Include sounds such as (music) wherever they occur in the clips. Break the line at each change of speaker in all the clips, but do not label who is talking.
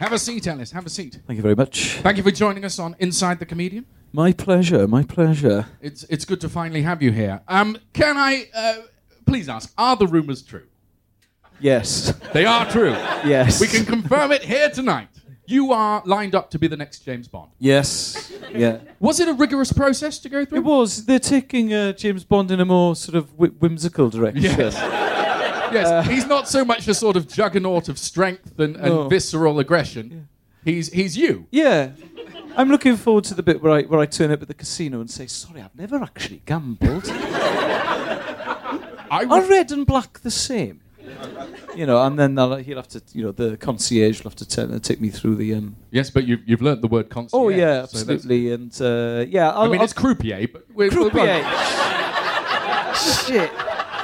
Have a seat, Elis. Have a seat.
Thank you very much.
Thank you for joining us on Inside the Comedian.
My pleasure. My pleasure.
It's it's good to finally have you here. Um, can I uh, please ask? Are the rumours true?
Yes.
They are true.
Yes.
We can confirm it here tonight. You are lined up to be the next James Bond.
Yes. Yeah.
Was it a rigorous process to go through?
It was. They're taking uh, James Bond in a more sort of whi- whimsical direction.
Yes. Yes, he's not so much a sort of juggernaut of strength and, and
No.
visceral aggression. He's he's you.
Yeah. I'm looking forward to the bit where I where I turn up at the casino and say, "Sorry, I've never actually gambled.
I
Are red and black the same?" You know, and then he'll have to, you know, the concierge will have to take me through the. Um,
yes, but you've you've learnt the word concierge.
oh yeah,
so
absolutely, and uh, yeah. I'll,
I mean,
I'll,
it's croupier, but we, we,
croupier.
won't, (laughs)
Shit.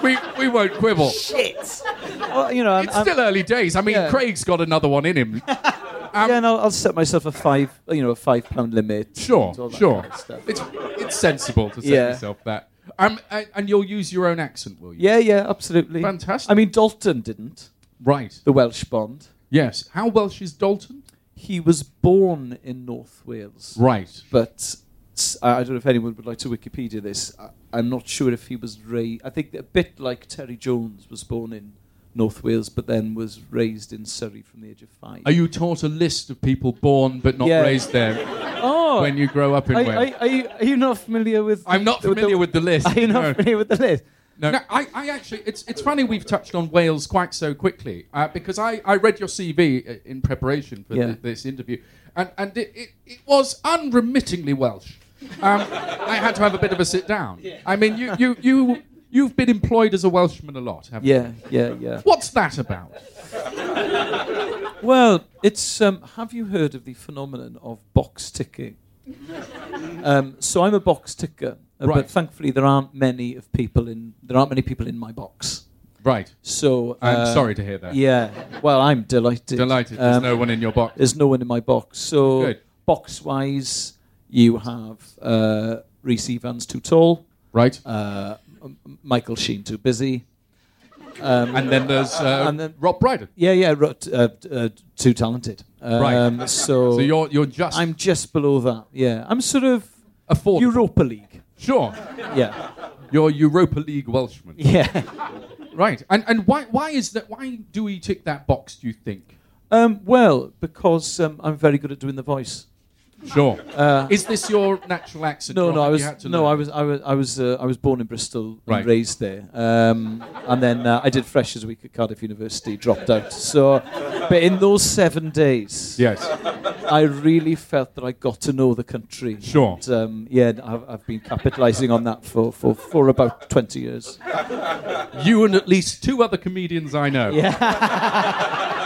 We, we won't quibble.
Shit. Well, you know, I'm,
It's
I'm-
still early days. I mean,
Yeah.
Craig's got another one in him. (laughs)
yeah, and I'll, I'll set myself a five, you know, a five pound limit.
Sure,
and all that
sure.
kind of stuff.
It's it's sensible to set
Yeah.
yourself that. Um, and, you'll use your own accent, will you?
Yeah, yeah, absolutely.
Fantastic.
I mean, Dalton didn't.
Right.
The Welsh Bond.
Yes. How Welsh is Dalton?
He was born in North Wales,
Right.
but I I don't know if anyone would like to Wikipedia this. I, I'm not sure if he was raised. I think a bit like Terry Jones was born in North Wales, but then was raised in Surrey from the age of five.
Are you taught a list of people born but not
Yeah.
raised there (laughs)
oh,
when you grow up in
are,
Wales?
are, are, you, are you not familiar with?
I'm not
the-
familiar with the list.
Are you not
no.
familiar with the list?
No, no I, I actually, it's, it's funny we've touched on Wales quite so quickly uh, because I, I read your CV in preparation for
Yeah.
thi- this interview, and, and it, it, it was unremittingly Welsh. Um, I had to have a bit of a sit down. I mean, you, you, you, you've been employed as a Welshman a lot, haven't you?
Yeah, yeah, yeah.
What's that about?
Well, it's. Um, have you heard of the phenomenon of box ticking? um, so I'm a box ticker, uh,
Right.
but thankfully there aren't many of people in. There aren't many people in my box.
Right.
So
I'm
uh,
sorry to hear that.
Yeah. Well, I'm delighted.
Delighted. There's
Um,
no one in your box.
There's no one in my box. So
Good.
box wise, you have uh, Rhys Ifans too tall,
Right.
uh, M- Michael Sheen too busy. Um,
and then there's uh,
and then-
Rob Brydon.
yeah, yeah, ro- t- uh, t- uh, too talented. Um,
Right.
So,
So you're you're just
I'm just below that. Yeah, I'm sort of
affordable.
Europa League.
Sure.
Yeah,
You're Europa League Welshman.
yeah.
Right. And and why why is that why do we tick that box, do you think?
Um, well, because um, I'm very good at doing the voice.
Sure.
Uh,
is this your natural accent?
no, no, I was no,
learn
I was I was I was uh, I was born in Bristol
Right.
and raised there, um, and then uh, I did Freshers Week at Cardiff University, dropped out. So, but in those seven days,
Yes.
I really felt that I got to know the country.
Sure.
And, um, yeah, I've, I've been capitalising on that for, for, for about 20 years.
You and at least two other comedians I know.
Yeah. (laughs)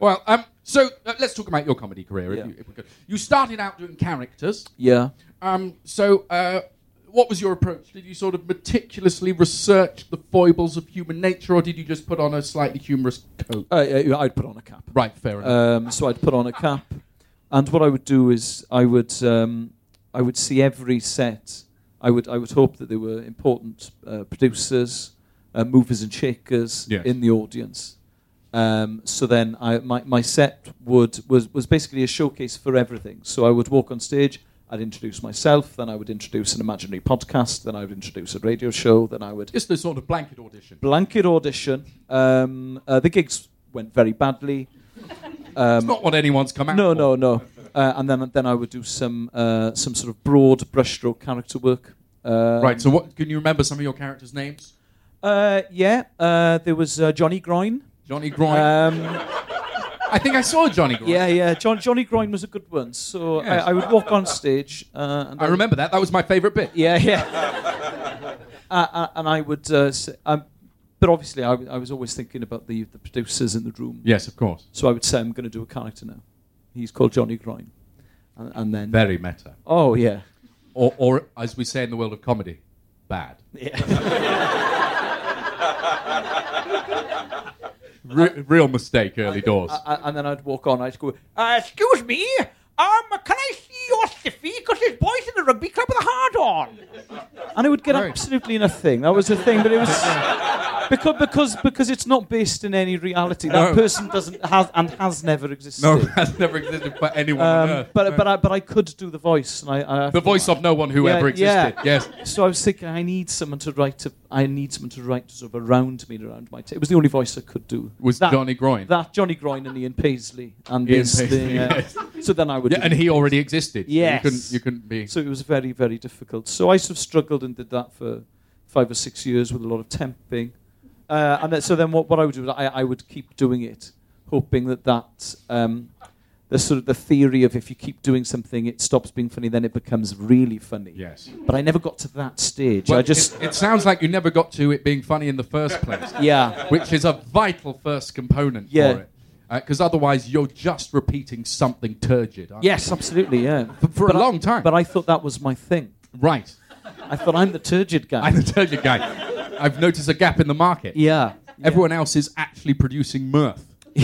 Well, um, so uh, let's talk about your comedy career. if
Yeah.
you, if we could. you started out doing characters.
Yeah.
Um, so, uh, what was your approach? Did you sort of meticulously research the foibles of human nature, or did you just put on a slightly humorous coat?
I- I'd put on a cap.
Right, fair enough.
Um, so I'd put on a cap, and what I would do is I would um, I would see every set. I would I would hope that there were important uh, producers, uh, movers and shakers
Yes.
in the audience. Um, so then I, my, my set would was, was basically a showcase for everything. So I would walk on stage, I'd introduce myself, then I would introduce an imaginary podcast, then I would introduce a radio show, then I would
Just a sort of blanket audition.
blanket audition. Um, uh, the gigs went very badly. (laughs)
it's not what anyone's come out
No,
for.
no, no. Uh, and then then I would do some uh, some sort of broad brushstroke character work. Uh,
Right, so what, can you remember some of your characters' names?
Uh, yeah. Uh, there was uh, Johnny Groin.
Johnny Groin.
Um,
I think I saw Johnny Groin.
yeah, yeah. John, Johnny Groin was a good one. So
Yes.
I, I would walk on stage. Uh, and
I remember that. That was my favourite bit.
Yeah, yeah. uh, uh, and I would. Uh, say, um, but obviously, I, w- I was always thinking about the the producers in the room.
Yes, of course.
So I would say I'm going to do a character now. He's called Johnny Groin. And, and then.
Very meta.
Oh yeah.
Or, or, as we say in the world of comedy, bad. (laughs) Re- real mistake early doors.
Uh, and then I'd walk on. I'd go, uh, "Excuse me, um, can I see your stiffy? Because there's boys in the rugby club with a hard on." And I would get
Right.
absolutely nothing. That was the thing, but it was (laughs) because because because it's not based in any reality. That
No.
person doesn't has and has never existed.
no, (laughs) that's never existed for anyone on
Um,
earth.
but but I, but I could do the voice, and I, I
the voice of no one who
Yeah,
ever existed.
yeah.
Yes.
So I was thinking, I need someone to write. To, I need someone to write sort of around me, around my. T- it was the only voice I could do.
Was
that,
Johnny Groin.
That Johnny Groin and Ian Paisley, and
Ian
this
Paisley,
thing. uh,
yes.
So then I would.
Yeah, and he already existed. so
Yes.
You couldn't, you couldn't be.
So it was very, very difficult. So I sort of struggled and did that for five or six years with a lot of temping. Uh, and then, so then what, what I would do is I, I would keep doing it, hoping that that um, the sort of the theory of if you keep doing something, it stops being funny, then it becomes really funny.
yes.
But I never got to that stage.
Well,
I just
it, it sounds like you never got to it being funny in the first place, (laughs)
yeah.
which is a vital first component
Yeah.
for it. Because otherwise, you're just repeating something turgid. aren't you?
Yes, absolutely, yeah.
For, for
But
a
I-
long time.
But I thought that was my thing.
right.
I thought I'm the turgid guy.
I'm the turgid guy. I've noticed a gap in the market.
yeah.
Everyone else is actually producing mirth. (laughs)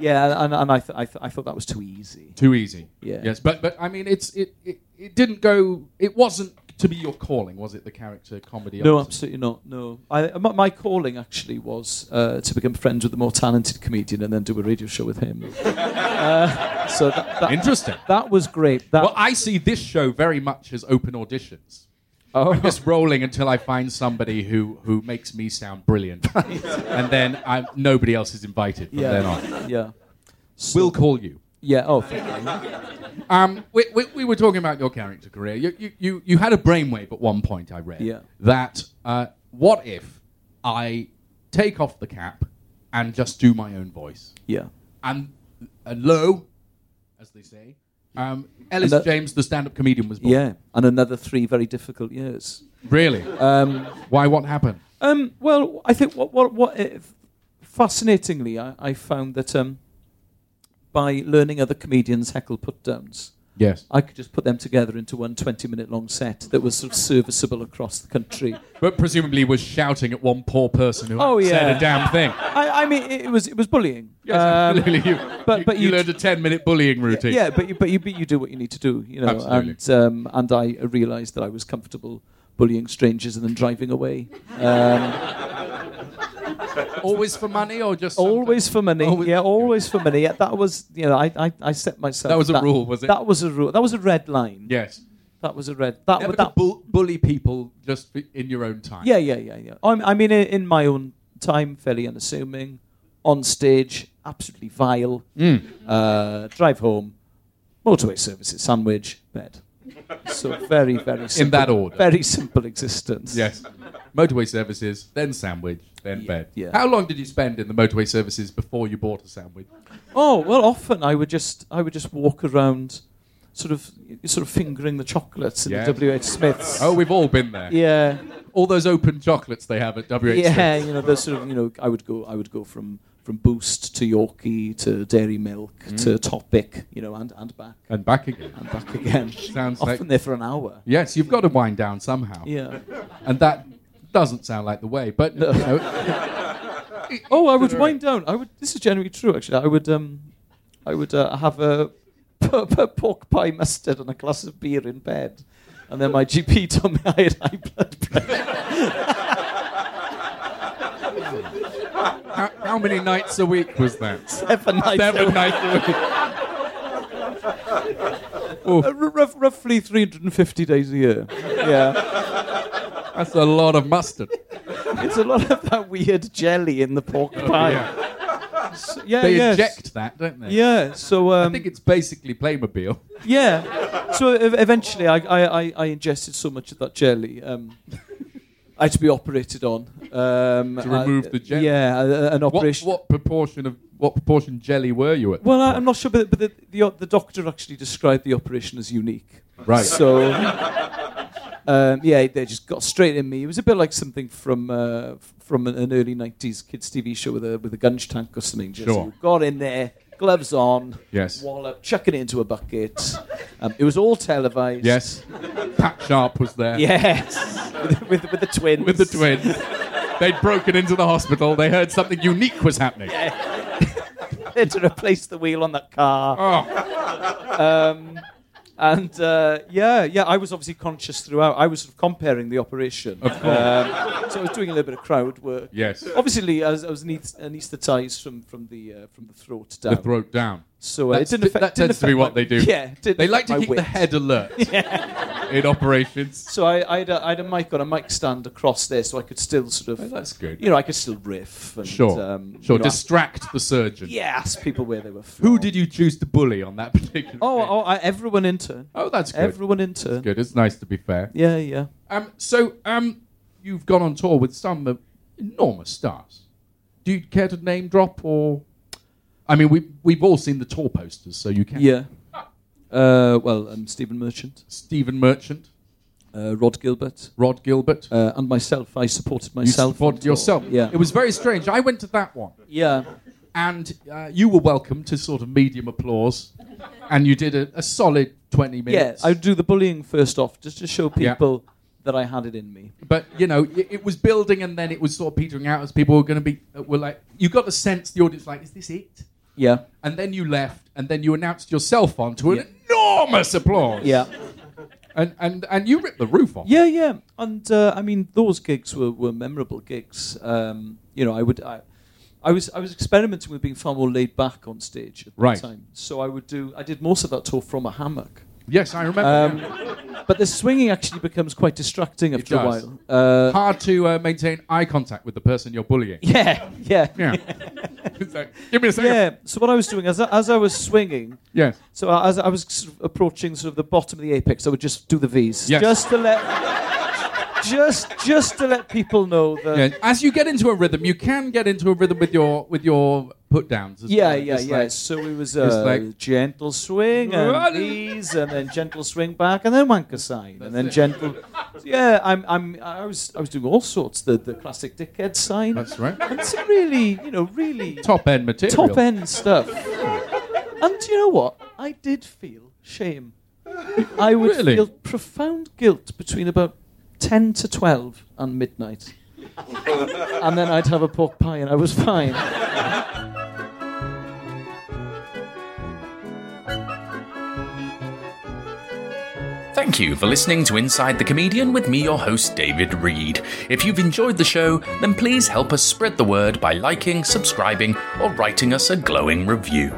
Yeah, and, and I, th- I, th- I thought that was too easy.
Too easy.
Yeah.
Yes, but but I mean, it's it, it it didn't go. It wasn't to be your calling, was it? The character comedy.
No,
artist?
absolutely not. No, I, my, my calling actually was uh, to become friends with the more talented comedian and then do a radio show with him. (laughs) uh, so that, that,
Interesting.
that was great. That,
Well, I see this show very much as open auditions.
oh,
I'm just rolling until I find somebody who, who makes me sound brilliant, (laughs) and then I'm, nobody else is invited from then on.
yeah, yeah.
We'll call you.
Yeah. Oh, thank you.
Um, we, we, we were talking about your character career. You, you, you, you had a brainwave at one point, I read.
Yeah.
That, uh, what if I take off the cap and just do my own voice?
yeah.
And, and lo, as they say, um,
Elis that-
James, the stand up comedian, was born.
Yeah, and another three very difficult years.
Really?
Um,
Why? What happened?
um, well, I think what what what uh, fascinatingly, I, I found that um, by learning other comedians' heckle put downs,
Yes.
I could just put them together into one 20 minute long set that was sort of serviceable across the country. (laughs)
But presumably was shouting at one poor person who
Oh,
hadn't said a damn thing.
I, I mean, it, was it was bullying.
Yes,
Um,
absolutely. You,
but-
you,
but
you
you-
learned a ten-minute bullying routine.
Yeah, but you, but you but you do what you need to do, you know.
Absolutely.
And um, and I realised that I was comfortable bullying strangers and then driving away. Um, (laughs)
Always for money or just
always for money.
Always-
yeah, always for money. Yeah, that was you know I, I, I set myself.
That was a rule, was it?
That was a rule. That was a red line.
Yes.
That was a red. That
Never
that.
bull- bully people just in your own time.
Yeah, yeah, yeah, yeah. I'm, I mean, in, in my own time, fairly unassuming. On stage, absolutely vile.
Mm.
Uh, drive home, motorway services, sandwich, bed. So very, very simple.
In that order.
Very simple existence.
Yes. Motorway services, then sandwich, then
Yeah,
bed.
yeah.
How long did you spend in the motorway services before you bought a sandwich?
Oh well, often I would just I would just walk around, sort of sort of fingering the chocolates in the W. H. Smiths.
Oh, we've all been there.
yeah,
All those open chocolates they have at WH.
yeah. You know, the sort of you know I would go I would go from from Boost to Yorkie to Dairy Milk
Mm.
to Topic, you know, and and back
And back again.
and back again. (laughs)
Sounds
often
like.
there for an hour.
Yes, you've got to wind down somehow.
Yeah.
And that doesn't sound like the way. But,
No.
you know, (laughs)
Oh, I would wind down. I would. This is generally true, actually. I would um, I would uh, have a (laughs) put, put pork pie mustard and a glass of beer in bed. And then my GP told me I had high blood pressure.
How, how many nights a week was that?
Seven nights a
Seven
week.
nights a week. (laughs)
Uh, r- rough, roughly 350 days a year. Yeah.
That's a lot of mustard.
It's a lot of that weird jelly in the pork pie.
Yeah.
So- yeah,
They
yes.
eject that, don't they?
Yeah, so um,
I think it's basically Playmobil.
yeah. So ev- eventually, I, I, I, I ingested so much of that jelly. Um, I had to be operated on um,
To remove
uh,
the jelly?
Yeah, an operation.
what proportion of what proportion jelly were you at?
Well, I, I'm not sure, but, but the, the the doctor actually described the operation as unique.
Right.
So, um, yeah, they just got straight in me. It was a bit like something from uh, from an, early '90s kids TV show with a with a gunge tank or something. Just
Sure.
you got in there, gloves on,
Yes.
wallop, chucking it into a bucket. Um, it was all televised.
Yes. Pat Sharp was there.
Yes. with, with, with the twins.
With the twins. They'd broken into the hospital. They heard something unique was happening. (laughs)
They had to replace the wheel on that car.
Oh,
Um, and uh, yeah, yeah, I was obviously conscious throughout. I was sort of comparing the operation.
Of course.
Um, so I was doing a little bit of crowd work.
yes.
Obviously, I was, I was anaesthetised from from the uh, from the throat down.
The throat down.
So uh, it
That's
didn't affect.
that tends to be what
my-
they do.
Yeah,
They like to keep the head alert (laughs) yeah. in operations.
So I, I, had a, I had a mic on a mic stand across there, so I could still sort
Oh,
of,
that's good.
you know, I could still riff. And,
Sure.
um,
sure.
you know,
Distract the surgeon.
yeah, ask people where they were (laughs) from.
Who did you choose to bully on that particular?
Oh, oh I, everyone in turn.
Oh, that's good.
Everyone in turn.
Good. It's nice to be fair.
Yeah, yeah.
Um, so, um, you've gone on tour with some uh, enormous stars. Do you care to name drop or? I mean, we we've all seen the tour posters, so you can.
Yeah. Uh, well, um, Stephen Merchant,
Stephen Merchant,
uh, Rhod Gilbert,
Rhod Gilbert.
uh, and myself. I supported
you
myself.
supported yourself.
Yeah.
It was very strange. I went to that one,
yeah.
and uh, you were welcome to sort of medium applause, and you did a, a solid twenty
Yeah.
minutes.
I would do the bullying first off, just to show
Yeah.
people that I had it in me.
But you know, it, it was building, and then it was sort of petering out as people were going to be uh, were like, you got the sense the audience like, is this it?
Yeah.
And then you left, and then you announced yourself onto an enormous applause.
Yeah.
And and and you ripped the roof off.
Yeah, yeah. And uh, I mean, those gigs were, were memorable gigs. Um, you know, I would. I, I was I was experimenting with being far more laid back on stage at
Right.
the time. So I would do. I did most of that tour from a hammock.
Yes, I remember.
Um, but the swinging actually becomes quite distracting after a while. Uh,
Hard to uh, maintain eye contact with the person you're bullying. (laughs)
yeah, yeah,
Yeah. (laughs) (laughs) Like, Give me a second.
yeah. So what I was doing as I, as I was swinging,
Yes.
so as I was sort of approaching sort of the bottom of the apex, I would just do the V's,
Yes.
just to let, just just to let people know that.
Yeah. As you get into a rhythm, you can get into a rhythm with your with your put downs. as
Yeah,
well.
yeah,
Just
yeah.
like-
so it was
it's
uh,
like-
gentle swing and these, and then gentle swing back, and then wanker sign, and then gentle. Yeah, I'm, I'm, I was, I was doing all sorts. The, the classic dickhead sign.
That's right.
And some really, you know, really
Top end material.
top end stuff. And do you know what? I did feel shame. I would
Really?
feel profound guilt between about 10 to 12 and midnight. and then I'd have a pork pie and I was fine.
Thank you for listening to Inside the Comedian with me, your host, David Reed. If you've enjoyed the show, then please help us spread the word by liking, subscribing, or writing us a glowing review.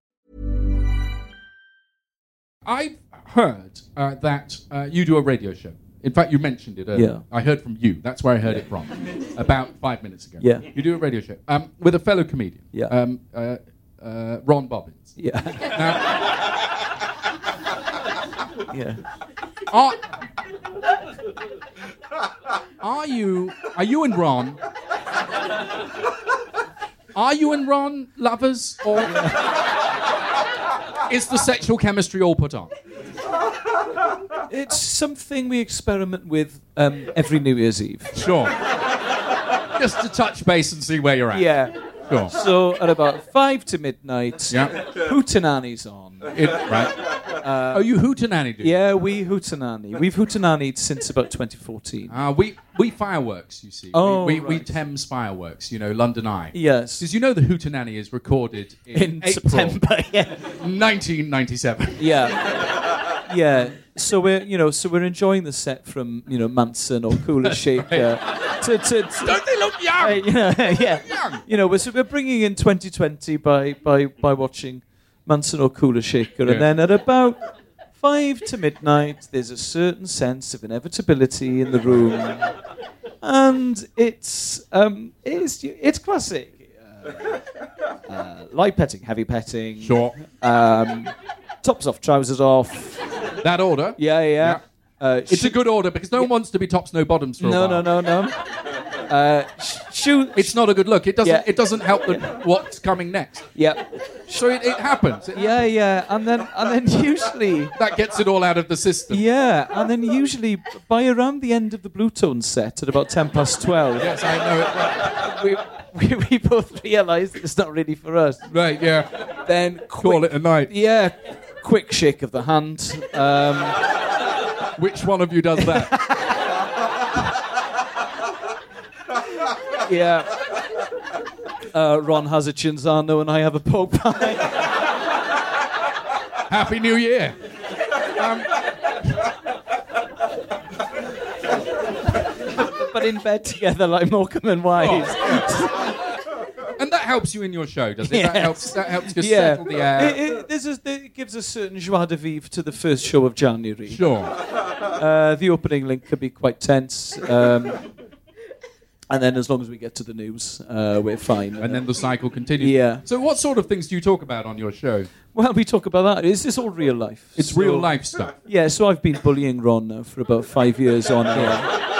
I've heard uh, that uh, you do a radio show. In fact, you mentioned it earlier.
Yeah.
I heard from you. That's where I heard it from. About five minutes ago.
Yeah.
You do a radio show um, with a fellow comedian.
Yeah.
Um, uh, uh, Ron Bobbins.
Yeah.
Now, (laughs)
yeah.
are, are you are you and Ron? Are you and Ron lovers, or is the sexual chemistry all put on?
It's something we experiment with um, every New Year's Eve.
Sure. Just to touch base and see where you're at.
Yeah.
Sure.
So at about five to midnight,
Yeah.
Hootenanny's on.
It, right. oh, you hootenanny do?
Yeah, we hootenanny. We've hootenannied since about 2014.
Uh, we we fireworks, you see.
Oh,
we, we, we. Thames fireworks, you know, London Eye.
Yes.
Because you know the hootenanny is recorded in,
In September, (laughs) yeah.
1997.
Yeah. Yeah. So we're you know so we're enjoying the set from you know Mansun or Cooler (laughs) Shaker to, to, to
Don't they look young?
uh, you know, yeah
Young.
you know we're, we're bringing in 2020 by by by watching Mansun or Kula Shaker
Yeah.
and then at about five to midnight there's a certain sense of inevitability in the room and it's um it's it's classic uh, uh, light petting heavy petting
Sure.
um, tops off trousers off
That order.
yeah, yeah.
Yeah.
Uh,
It's a good order because no one wants to be tops, no bottoms for a
No,
while.
no, no, no. (laughs) Uh, sh- shoe.
It's not a good look. It doesn't.
Yeah.
It doesn't help the, what's coming next.
Yeah,
So it, it happens. It-
yeah, yeah. And then, and then usually,
That gets it all out of the system.
yeah, and then usually by around the end of the Bluetones set at about ten past twelve,
Yes, I know it.
we, we we both realise it's not really for us.
Right. Yeah.
Then
Call it a night.
Yeah, quick shake of the hand. Um,
Which one of you does that? (laughs)
yeah. Uh, Ron has a Cinzano and I have a poke pie. (laughs)
Happy New Year. Um,
but in bed together like Morecambe and Wise.
and that helps you in your show, does it?
Yes.
That helps. That helps you
yeah,
settle the air.
It, it, there's a, it gives a certain joie de vivre to the first show of January.
Sure. (laughs)
Uh, the opening link could be quite tense. Um, and then as long as we get to the news, uh, we're fine.
And then the cycle continues.
Yeah.
So, what sort of things do you talk about on your show?
well, we talk about that. Is this all real life?
It's
So-
real life stuff.
Yeah, so I've been bullying Ron now for about five years on air. (laughs)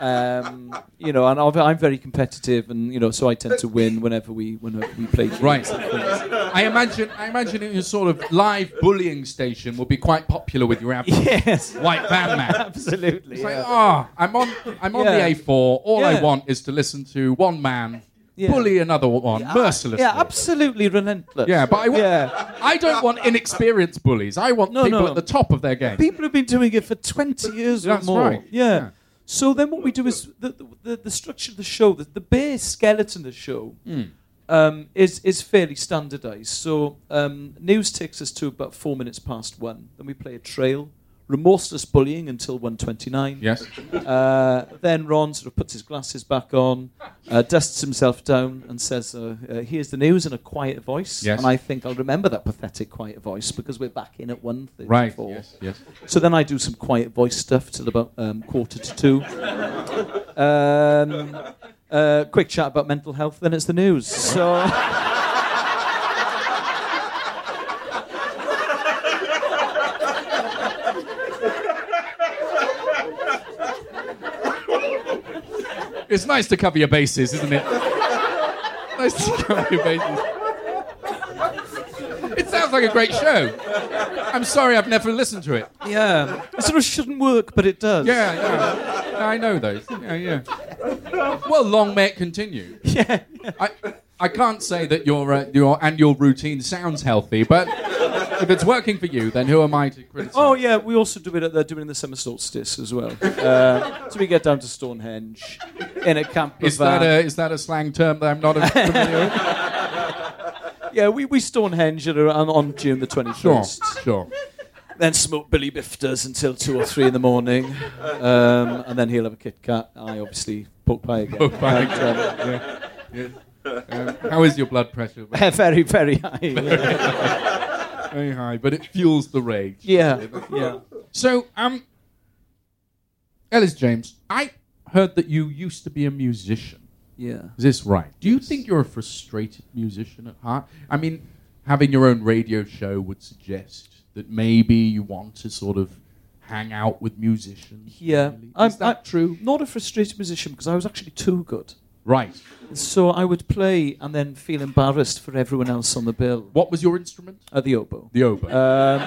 Um, you know, and I'm very competitive, and you know, so I tend to win whenever we whenever we play. games
Right.
and things.
I imagine. I imagine your sort of live bullying station will be quite popular with your average (laughs)
Yes,
white van man.
absolutely.
It's like,
yeah.
ah, I'm on. I'm on
Yeah.
the A4. All I
Yeah.
want is to listen to one man
Yeah.
bully another one mercilessly.
Yeah, absolutely relentless.
Yeah, but I want.
Yeah.
I don't want inexperienced bullies. I want
No,
people
no.
at the top of their game.
People have been doing it for 20 years
That's
or more.
right.
Yeah.
Yeah.
So then what we do is the, the, the structure of the show, the, the bare skeleton of the show
Hmm.
um, is, is fairly standardized. So um, news takes us to about four minutes past one. Then we play a trail, remorseless bullying until 129.
Yes.
Uh, then Ron sort of puts his glasses back on, uh, dusts himself down, and says, uh, uh, "Here's the news in a quiet voice."
Yes.
And I think I'll remember that pathetic quiet voice because we're back in at one thirty-four.
Right. Yes. Yes.
So then I do some quiet voice stuff till about um, quarter to two. Um, uh, quick chat about mental health, then it's the news. So. (laughs)
It's nice to cover your bases, isn't it? nice to cover your bases. It sounds like a great show. I'm sorry I've never listened to it.
Yeah. It sort of shouldn't work, but it does.
Yeah, yeah. I know those. Yeah, yeah. Well, long may it continue. (laughs)
Yeah.
I, I can't say that your uh, your annual routine sounds healthy, but if it's working for you, then who am I to criticize?
Oh yeah, we also do it. They're doing it in the summer solstice as well. Uh, so we get down to Stonehenge in a camper
is
van.
that a is that a slang term that I'm not familiar with? (laughs)
yeah, we, we Stonehenge at around on June the 21st.
Sure, sure.
Then smoke Billy Bifters until two or three in the morning, um, and then he'll have a Kit Kat. I obviously poke pie again.
Poke pie
And, um,
Yeah, yeah. Um, how is your blood pressure? (laughs)
very very high. (laughs)
Very high, but it fuels the rage.
yeah, yeah.
So, um, Elis James, I heard that you used to be a musician.
Yeah.
Is this right? Do you think you're a frustrated musician at heart? I mean, having your own radio show would suggest that maybe you want to sort of hang out with musicians.
Yeah,
really.
I'm,
Is that
I'm
true?
Not a frustrated musician because I was actually too good.
Right.
So I would play and then feel embarrassed for everyone else on the bill.
What was your instrument?
Uh, the oboe.
The oboe.
Um,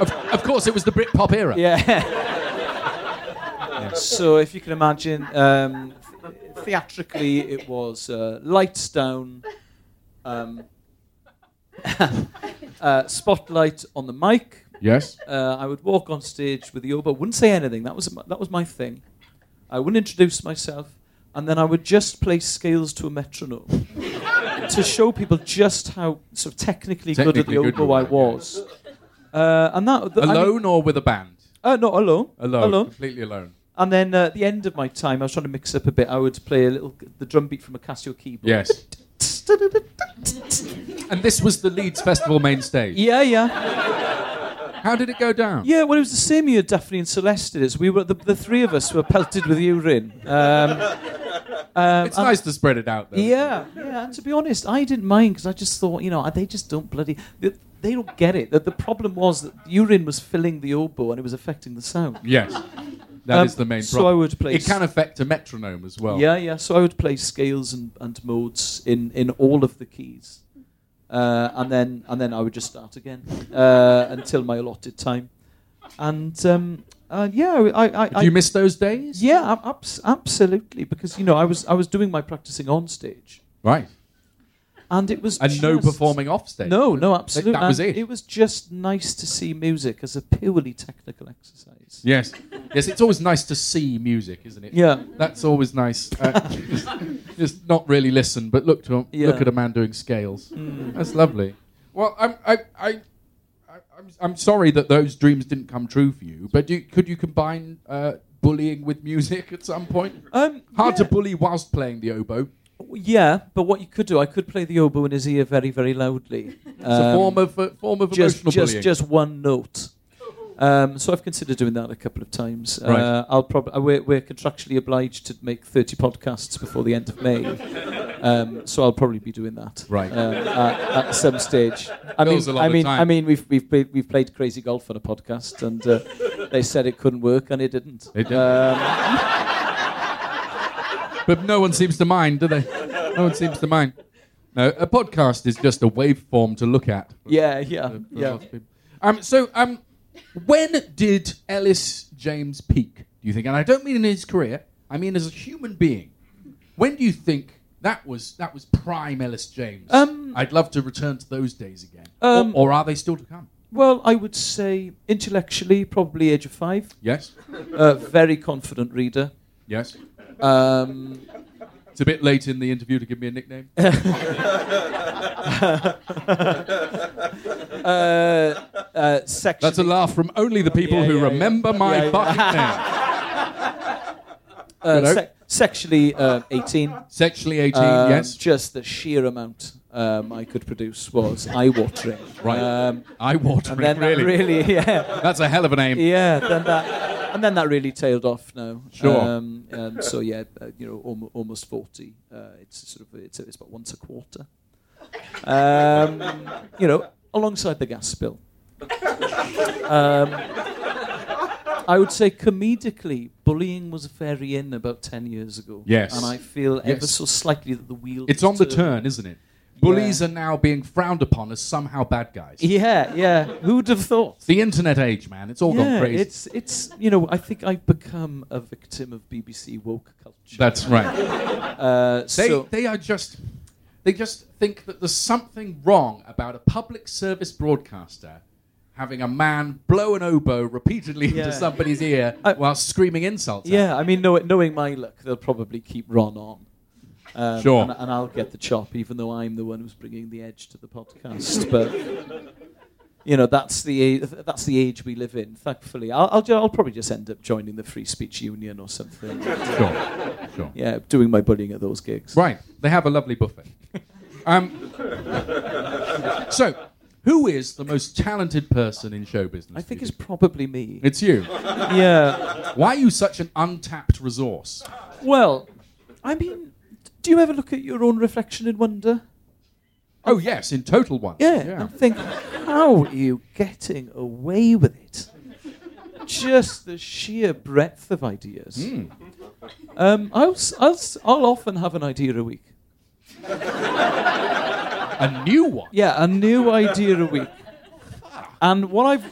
of, of course, it was the Britpop era.
yeah. (laughs) (laughs) So if you can imagine, um, th- theatrically it was uh, lights down, um, (laughs) uh, spotlight on the mic.
Yes.
Uh, I would walk on stage with the oboe. Wouldn't say anything. That was that was my thing. I wouldn't introduce myself, and then I would just play scales to a metronome to show people just how sort of technically, good at the oboe I was. Uh, and that th- I mean-
Alone or with a band?
uh, no, alone.
Alone. Completely alone.
And then uh, at the end of my time, I was trying to mix up a bit. I would play a little the drum beat from a Casio keyboard.
Yes. (laughs) And this was the Leeds Festival main stage.
Yeah, yeah,
How did it go down?
yeah. Well, it was the same year Daphne and Celeste did it. So we were the, the three of us were pelted with urine. Um, um,
It's nice to spread it out, though.
Yeah, yeah. And to be honest, I didn't mind because I just thought, you know, they just don't bloody. They, they don't get it. That the problem was that urine was filling the oboe and it was affecting the sound.
Yes. that is
Um,
the main
so
problem.
I would play
It can affect a metronome as well.
Yeah, yeah. So I would play scales and, and modes in, in all of the keys, uh, and then and then I would just start again uh, until my allotted time. And um, uh, yeah, I, I,
Do
I
you miss those days?
yeah, ab- abs- absolutely, because you know I was I was doing my practicing on stage,
Right.
And it was
And no performing off stage.
No, no, absolutely.
That was it.
It was just nice to see music as a purely technical exercise.
Yes. Yes, it's always nice to see music, isn't it?
Yeah.
That's always nice. Uh, just, (laughs) just not really listen, but look to
Yeah.
look at a man doing scales. That's lovely. Well, I'm I, I, I'm, I'm sorry that those dreams didn't come true for you. But do, could you combine uh, bullying with music at some point?
Um,
Hard
yeah.
to bully whilst playing the oboe.
Yeah, but what you could do, I could play the oboe in his ear very, very loudly. (laughs)
It's a form of uh, form of
Um, just,
emotional
just,
bullying.
just one note. Um, so I've considered doing that a couple of times.
Right.
Uh, I'll probably we're, we're contractually obliged to make thirty podcasts before the end of May, (laughs) um, so I'll probably be doing that.
Right.
Um, at, at some stage. I mean, I mean. I mean, we've we've played, we've played Crazy Golf on a podcast, and uh, (laughs) they said it couldn't work, and it didn't.
It didn't.
Um,
But no one seems to mind, do they? No one seems to mind. No, a podcast is just a waveform to look at.
yeah, yeah,
for
yeah.
lots of people. Um, so, um, when did Elis James peak? Do you think? And I don't mean in his career. I mean as a human being. When do you think that was that was prime Elis James?
Um,
I'd love to return to those days again.
Um,
or, or are they still to come?
Well, I would say intellectually, probably age of five.
Yes.
Uh, very confident reader.
Yes.
Um,
It's a bit late in the interview to give me a nickname. (laughs)
uh, uh, sexually,
That's a laugh from only the people
Yeah,
who
yeah,
remember my
Yeah, yeah.
fucking name. (laughs)
uh,
you know.
se- sexually uh, 18.
Sexually 18,
Um,
yes.
Just the sheer amount um, I could produce was eye-watering.
Right.
Um,
I watering,
and then that
really.
really, (laughs) yeah,
That's a hell of a name.
yeah. Then that, and then that really tailed off. Now,
Sure.
Um, and so yeah, uh, you know, almo- almost 40. Uh, it's sort of it's, it's about once a quarter. Um, you know, alongside the gas bill. Um, I would say comedically, bullying was very in about 10 years ago.
Yes.
And I feel ever
Yes.
so slightly that the wheel.
It's
has
on the
turned.
turn, isn't it? Bullies are now being frowned upon as somehow bad guys.
Yeah, yeah. Who'd have thought?
It's the internet age, man. It's all
yeah,
gone crazy.
It's, it's, you know, I think I've become a victim of BBC woke culture.
That's right. (laughs)
Uh,
They,
so,
they are just they just think that there's something wrong about a public service broadcaster having a man blow an oboe repeatedly
Yeah.
into somebody's ear
I-
while screaming insults. at
yeah, I mean, know, knowing my luck, they'll probably keep Ron on. Um,
Sure.
And, and I'll get the chop, even though I'm the one who's bringing the edge to the podcast. (laughs) but you know, that's the age, that's the age we live in. Thankfully, I'll, I'll, I'll probably just end up joining the Free Speech Union or something.
Sure, sure.
Yeah, doing my bullying at those gigs.
Right. They have a lovely buffet. Um, so, who is the most talented person in show business?
I think it's probably me.
It's you.
yeah.
Why are you such an untapped resource?
Well, I mean, do you ever look at your own reflection and wonder?
Oh yes, in total one.
Yeah, and think, how are you getting away with it? Just the sheer breadth of ideas.
Hmm.
Um, I'll, I'll, I'll often have an idea a week.
A new one.
Yeah, a new idea a week. And what I've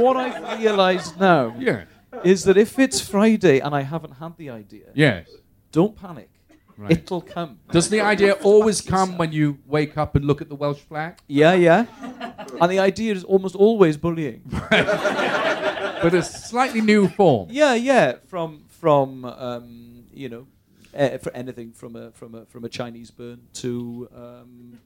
what I've realised now
Yeah.
is that if it's Friday and I haven't had the idea,
Yes.
don't panic.
Right.
It'll come.
Does the idea always come when you wake up and look at the Welsh flag?
Yeah, yeah. And the idea is almost always bullying.
But a slightly new form.
Yeah, yeah. From from um, you know, uh, for anything from a from a from a Chinese burn to. Um,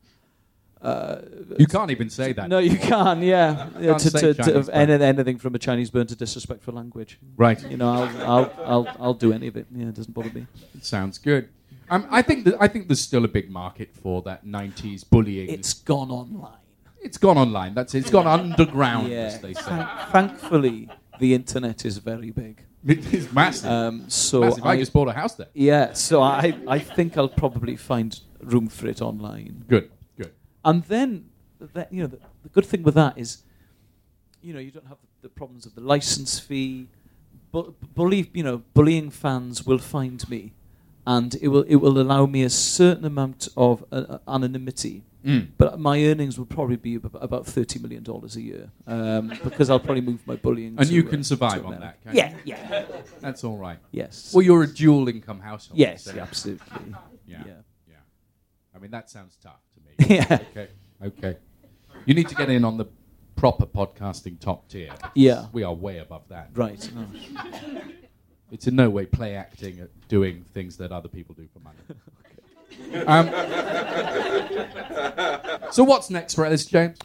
uh,
You can't even say that.
No, you can. Yeah, yeah
Can't
to,
say
to, to, any, anything from a Chinese burn to disrespectful language.
Right.
You know, I'll I'll I'll, I'll do any of it. Yeah, it doesn't bother me.
It Sounds good. Um, I think that, I think there's still a big market for that '90s bullying.
It's gone online.
it's gone online. That's it. It's gone underground,
Yeah.
as they say.
Thank- thankfully, the internet is very big.
It's massive.
Um, so
massive. I, just bought a house there.
Yeah, so I, I think I'll probably find room for it online.
Good, good.
And then, that, you know, the, the good thing with that is, you know, you don't have the, the problems of the license fee. Bu- bully, you know, bullying fans will find me, and it will it will allow me a certain amount of uh, uh, anonymity.
Mm.
But my earnings will probably be about thirty million dollars a year um, (laughs) because I'll probably move my bullying.
And
to,
you
uh,
can survive on
America.
that,
Yeah,
you?
yeah. (laughs)
That's all right.
Yes.
Well, you're a dual income household.
Yes,
so-
yeah, absolutely. (laughs)
Yeah,
Yeah.
yeah. I mean, that sounds tough to me.
Yeah.
Okay. Okay. You need to get in on the proper podcasting top tier.
Yeah.
We are way above that.
Right. Oh.
It's in no way play acting at doing things that other people do for money. (laughs) um, so what's next for Elis James?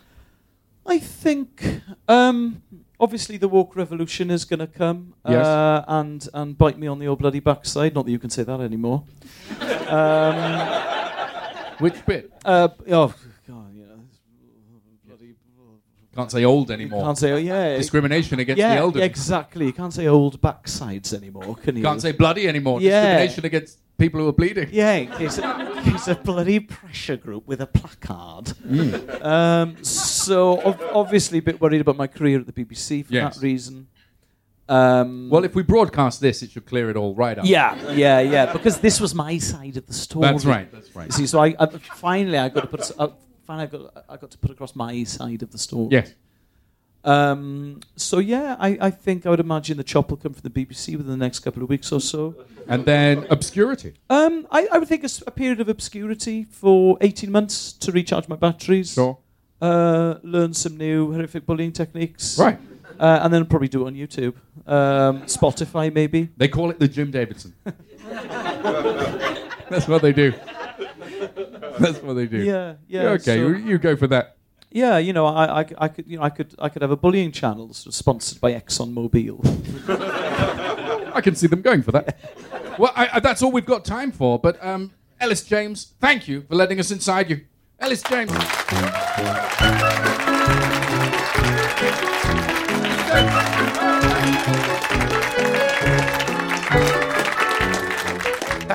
I think um, obviously the woke revolution is going to come
Yes.
uh, and and bite me on the old bloody backside. Not that you can say that anymore. (laughs) um,
Which bit?
uh, oh God, you know, bloody.
Can't say old anymore.
You Can't say oh yeah.
Discrimination against
yeah,
the elderly.
exactly. You can't say old backsides anymore, can you?
Can't say bloody anymore.
Yeah.
Discrimination against people who are bleeding.
Yeah, in case, in a bloody pressure group with a placard.
Mm.
Um, so ov- obviously a bit worried about my career at the BBC for
Yes.
that reason. Um,
Well, if we broadcast this, it should clear it all right up.
yeah, yeah, yeah, because this was my side of the story.
That's right. That's right.
You see, so I, I finally I got to put uh, finally I got I got to put across my side of the story.
Yes.
Um, so yeah, I, I think I would imagine the chop will come from the BBC within the next couple of weeks or so.
And then obscurity.
Um, I, I would think a period of obscurity for 18 months to recharge my batteries.
Sure.
Uh, learn some new horrific bullying techniques.
Right.
Uh, and then probably do it on YouTube. Um, Spotify, maybe.
They call it the Jim Davidson. (laughs) That's what they do. (laughs) That's what they do.
Yeah, yeah.
okay,
so-
you, you go for that.
yeah, you know, I, I, I could, you know, I could, I could have a bullying channel sponsored by ExxonMobil. (laughs)
I can see them going for that. (laughs) well, I, I, that's all we've got time for. But um, Elis James, thank you for letting us inside you. Elis James.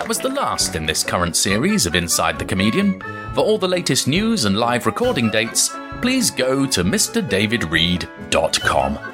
That was the last in this current series of Inside the Comedian. For all the latest news and live recording dates, please go to mrdavidreed.com.